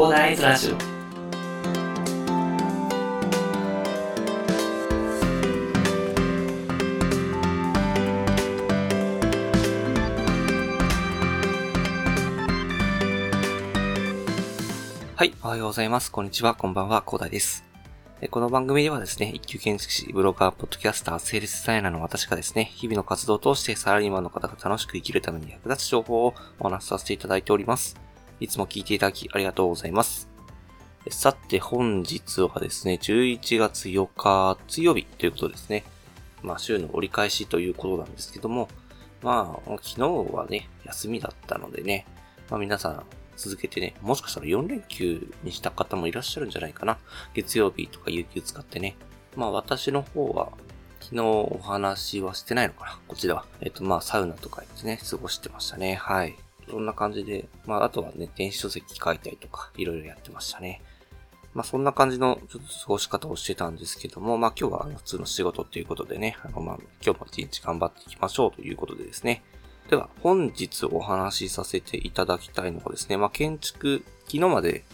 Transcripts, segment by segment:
広大ズラジオはい、おはようございます。こんにちは、こんばんは、コーダイです。えこの番組ではですね、一級建築士、ブロガー、ポッドキャスター、セールスデザイナーの私がですね、日々の活動を通してサラリーマンの方が楽しく生きるために役立つ情報をお話しさせていただいております。いつも聞いていただきありがとうございます。さて、本日はですね、11月4日、水曜日ということですね。まあ、週の折り返しということなんですけども、まあ、昨日はね、休みだったのでね、まあ皆さん、続けてね、もしかしたら4連休にした方もいらっしゃるんじゃないかな。月曜日とか有給使ってね。まあ私の方は、昨日お話はしてないのかなこっちらは。えっとまあサウナとか行ってね、過ごしてましたね。はい。そんな感じで、まああとはね、電子書籍書いたりとか、いろいろやってましたね。まあそんな感じのちょっと過ごし方をしてたんですけども、まあ今日は普通の仕事っていうことでね、あのまあ今日も一日頑張っていきましょうということでですね。では、本日お話しさせていただきたいのがですね、まあ、建築、昨日まで、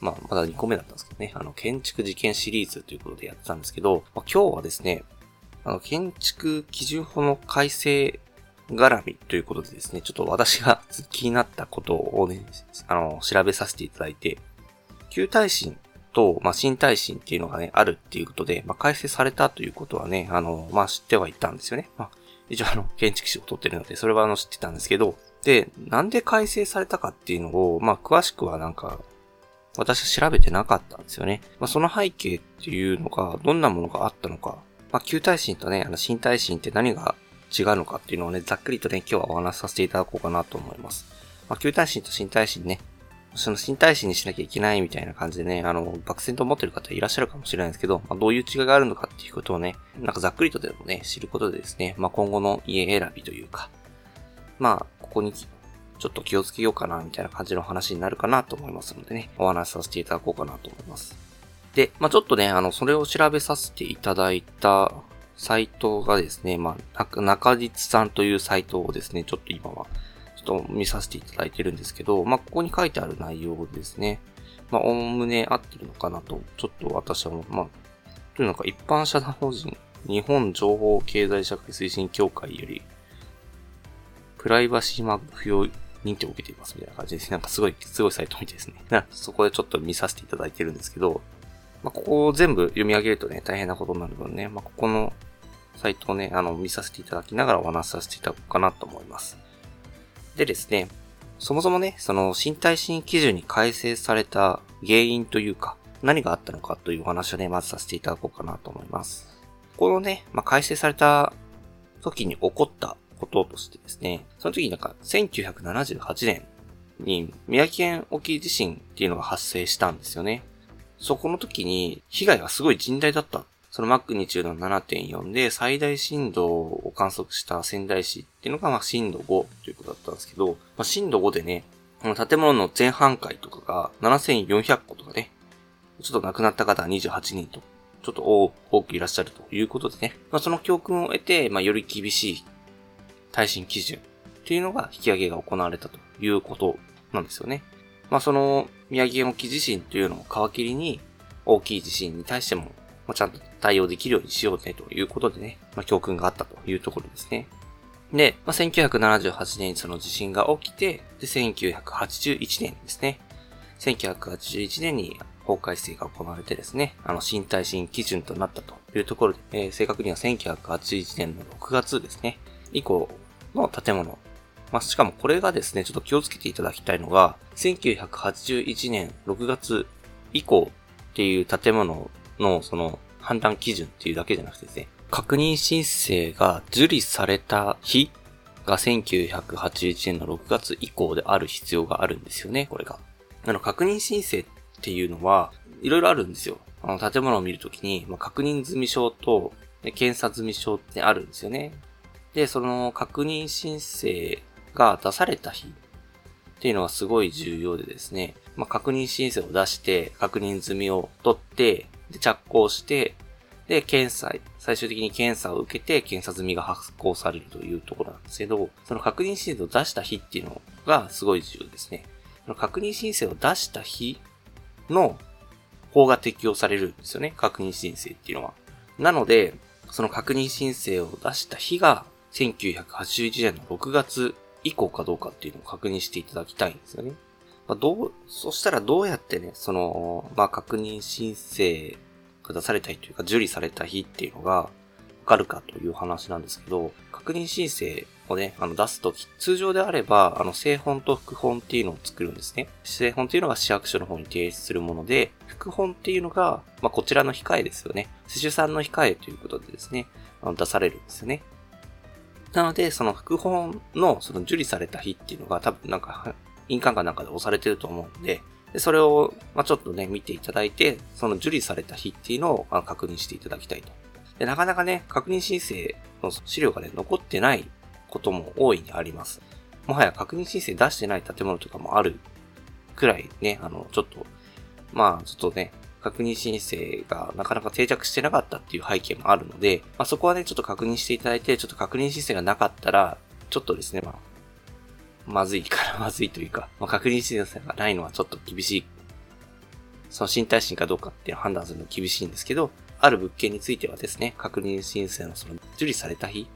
まあ、まだ2個目だったんですけどね、あの、建築事件シリーズということでやってたんですけど、まあ、今日はですね、あの、建築基準法の改正絡みということでですね、ちょっと私が気になったことをね、あの、調べさせていただいて、旧耐震と、まあ、新耐震っていうのがね、あるっていうことで、まあ、改正されたということはね、あの、まあ、知ってはいたんですよね。まあ一応あの、建築士を取ってるので、それはあの知ってたんですけど、で、なんで改正されたかっていうのを、まあ、詳しくはなんか、私は調べてなかったんですよね。まあ、その背景っていうのが、どんなものがあったのか、まあ、旧耐震とね、あの、新耐震って何が違うのかっていうのをね、ざっくりとね、今日はお話しさせていただこうかなと思います。まあ、旧耐震と新耐震ね、その新耐震にしなきゃいけないみたいな感じでね、あの、漠然と思ってる方いらっしゃるかもしれないですけど、まあ、どういう違いがあるのかっていうことをね、なんかざっくりとでもね、知ることでですね、まあ、今後の家選びというか、まあ、ここにちょっと気をつけようかな、みたいな感じの話になるかなと思いますのでね、お話しさせていただこうかなと思います。で、まあ、ちょっとね、あの、それを調べさせていただいたサイトがですね、まあ、中実さんというサイトをですね、ちょっと今はちょっと見させていただいてるんですけど、まあ、ここに書いてある内容ですね。まあ、おおむね合ってるのかなと、ちょっと私は、まあ、というのか一般社団法人、日本情報経済社会推進協会より、プライバシーマーク不要認定を受けていますみたいな感じです。ねなんかすごい、すごいサイトみたいですね。そこでちょっと見させていただいてるんですけど、まあ、ここを全部読み上げるとね、大変なことになるのでね、まあ、ここのサイトをね、あの、見させていただきながらお話しさせていただこうかなと思います。でですね、そもそもね、その新耐震基準に改正された原因というか、何があったのかというお話をね、まずさせていただこうかなと思います。このね、まあ、改正された時に起こったこととしてですね、その時になんか1978年に宮城県沖地震っていうのが発生したんですよね。そこの時に被害がすごい甚大だったそのマグニチュードの7.4で最大震度を観測した仙台市っていうのがまあ震度5ということだったんですけど、まあ、震度5でね、この建物の全半壊とかが7400個とかね、ちょっと亡くなった方は28人と、ちょっと多くいらっしゃるということでね、まあ、その教訓を得て、まあ、より厳しい耐震基準っていうのが引き上げが行われたということなんですよね。まあ、その宮城県沖地震というのを皮切りに大きい地震に対してもまあ、ちゃんと対応できるようにしようねということでね、まあ、教訓があったというところですね。で、まあ、1978年にその地震が起きて、で、1981年ですね。1981年に法改正が行われてですね、あの、新耐震基準となったというところで、えー、正確には1981年の6月ですね、以降の建物。まあ、しかもこれがですね、ちょっと気をつけていただきたいのが、1981年6月以降っていう建物のその判断基準っていうだけじゃなくてですね、確認申請が受理された日が1981年の6月以降である必要があるんですよね、これが。あの、確認申請っていうのは、いろいろあるんですよ。あの、建物を見るときに、まあ、確認済証と、検査済証ってあるんですよね。で、その確認申請が出された日っていうのはすごい重要でですね、まあ、確認申請を出して、確認済みを取って、で、着工して、で、検査、最終的に検査を受けて、検査済みが発行されるというところなんですけど、その確認申請を出した日っていうのがすごい重要ですね。その確認申請を出した日の法が適用されるんですよね。確認申請っていうのは。なので、その確認申請を出した日が1981年の6月以降かどうかっていうのを確認していただきたいんですよね。まあ、どう、そしたらどうやってね、その、まあ、確認申請が出された日というか受理された日っていうのがわかるかという話なんですけど、確認申請をね、あの出すとき、通常であれば、あの、製本と副本っていうのを作るんですね。製本っていうのが市役所の方に提出するもので、副本っていうのが、まあ、こちらの控えですよね。施主さんの控えということでですね、あの出されるんですよね。なので、その副本のその受理された日っていうのが多分なんか、印鑑かなんかで押されてると思うんで、でそれを、まあ、ちょっとね、見ていただいて、その受理された日っていうのを、まあ、確認していただきたいと。で、なかなかね、確認申請の資料がね、残ってないことも大いにあります。もはや確認申請出してない建物とかもあるくらいね、あの、ちょっと、まあ、ちょっとね、確認申請がなかなか定着してなかったっていう背景もあるので、まあ、そこはね、ちょっと確認していただいて、ちょっと確認申請がなかったら、ちょっとですね、まあ、まずいからまずいというか、まあ、確認申請がないのはちょっと厳しい。その身体審かどうかっていう判断するの厳しいんですけど、ある物件についてはですね、確認申請のその受理された日、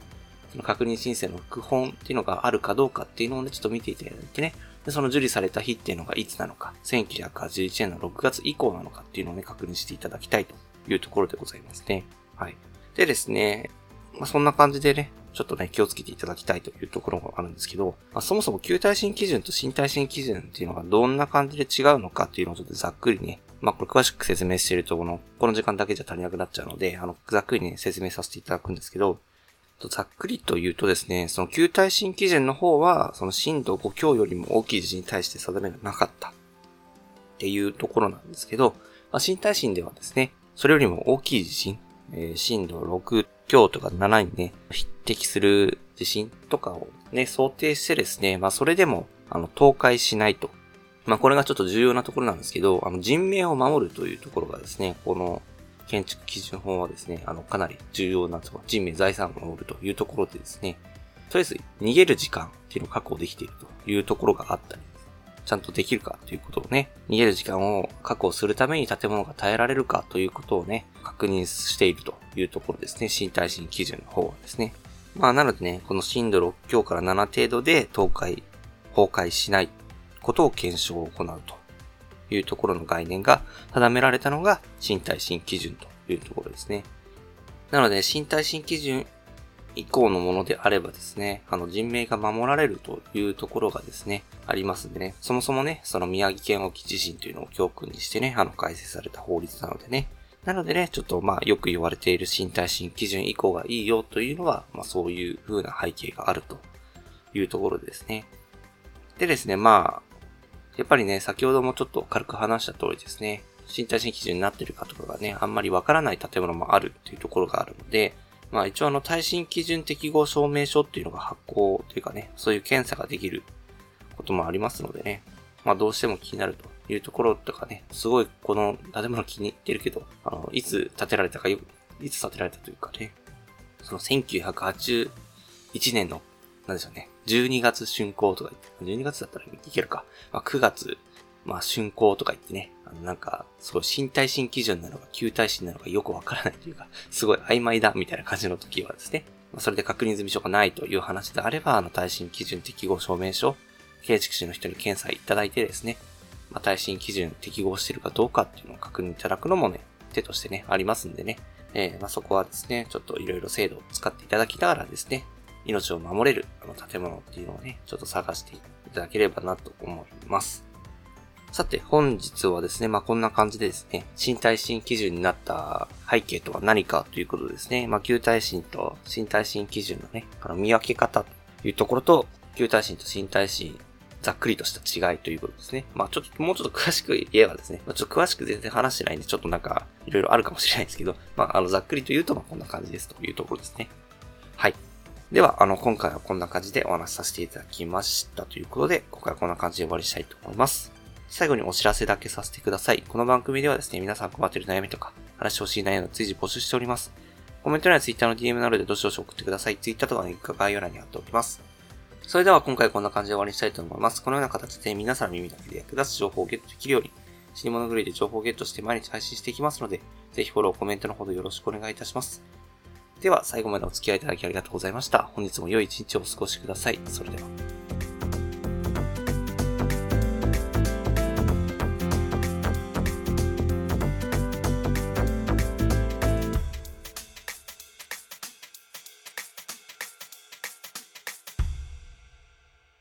その確認申請の副本っていうのがあるかどうかっていうのをね、ちょっと見ていただいてね、で、その受理された日っていうのがいつなのか、1981年の6月以降なのかっていうのをね、確認していただきたいというところでございますね。はい。でですね、まあ、そんな感じでね、ちょっとね、気をつけていただきたいというところがあるんですけど、まあ、そもそも旧耐震基準と新耐震基準っていうのがどんな感じで違うのかっていうのをちょっとざっくりね、まあ、これ詳しく説明していると、この、この時間だけじゃ足りなくなっちゃうので、あの、ざっくりね、説明させていただくんですけど、ざっくりと言うとですね、その旧耐震基準の方は、その震度5強よりも大きい地震に対して定めがなかったっていうところなんですけど、まあ、新耐震ではですね、それよりも大きい地震、えー、震度6強とか7にね、匹敵する地震とかをね、想定してですね、まあそれでも、あの、倒壊しないと。まあこれがちょっと重要なところなんですけど、あの、人命を守るというところがですね、この建築基準法はですね、あの、かなり重要なところ、人命財産を守るというところでですね、とりあえず逃げる時間っていうのを確保できているというところがあったり、ちゃんとできるかということをね、逃げる時間を確保するために建物が耐えられるかということをね、確認しているというところですね。身体震基準の方はですね。まあなのでね、この震度6強から7程度で倒壊、崩壊しないことを検証を行うというところの概念が定められたのが身体震基準というところですね。なので、身体震基準以降のものであればですね、あの人命が守られるというところがですね、ありますんでね、そもそもね、その宮城県沖地震というのを教訓にしてね、あの改正された法律なのでね、なのでね、ちょっとまあよく言われている身体震基準以降がいいよというのは、まあそういう風な背景があるというところですね。でですね、まあ、やっぱりね、先ほどもちょっと軽く話した通りですね、身体新基準になってるかとかがね、あんまりわからない建物もあるっていうところがあるので、まあ一応あの耐震基準適合証明書っていうのが発行というかね、そういう検査ができることもありますのでね、まあどうしても気になるというところとかね、すごいこの建物気に入ってるけど、あの、いつ建てられたかよいつ建てられたというかね、その1981年の、なんでしょうね、12月竣工とか言って、12月だったらいけるか、まあ9月まあ、竣工とか言ってね、あの、なんか、すごい新耐震基準なのか、旧耐震なのかよくわからないというか、すごい曖昧だ、みたいな感じの時はですね、まあ、それで確認済証がないという話であれば、あの、耐震基準適合証明書、建築士の人に検査いただいてですね、まあ、耐震基準適合しているかどうかっていうのを確認いただくのもね、手としてね、ありますんでね、えー、まあ、そこはですね、ちょっといろいろ制度を使っていただきながらですね、命を守れるあの建物っていうのをね、ちょっと探していただければなと思います。さて、本日はですね、まあ、こんな感じでですね、新耐震基準になった背景とは何かということですね、まあ、旧耐震と新耐震基準のね、あの見分け方というところと、旧耐震と新耐震、ざっくりとした違いということですね。まあちょっと、もうちょっと詳しく言えばですね、まあ、ちょっと詳しく全然話してないんで、ちょっとなんか、いろいろあるかもしれないですけど、まああの、ざっくりと言うと、まこんな感じですというところですね。はい。では、あの、今回はこんな感じでお話しさせていただきましたということで、今回はこんな感じで終わりしたいと思います。最後にお知らせだけさせてください。この番組ではですね、皆さん困っている悩みとか、話してほしい内容を随時募集しております。コメント欄や Twitter の DM などでどしどし送ってください。Twitter とかの概要欄に貼っておきます。それでは今回こんな感じで終わりにしたいと思います。このような形で皆さんの耳だけで役立つ情報をゲットできるように、死に物狂いで情報をゲットして毎日配信していきますので、ぜひフォロー、コメントのほどよろしくお願いいたします。では、最後までお付き合いいただきありがとうございました。本日も良い一日をお過ごしください。それでは。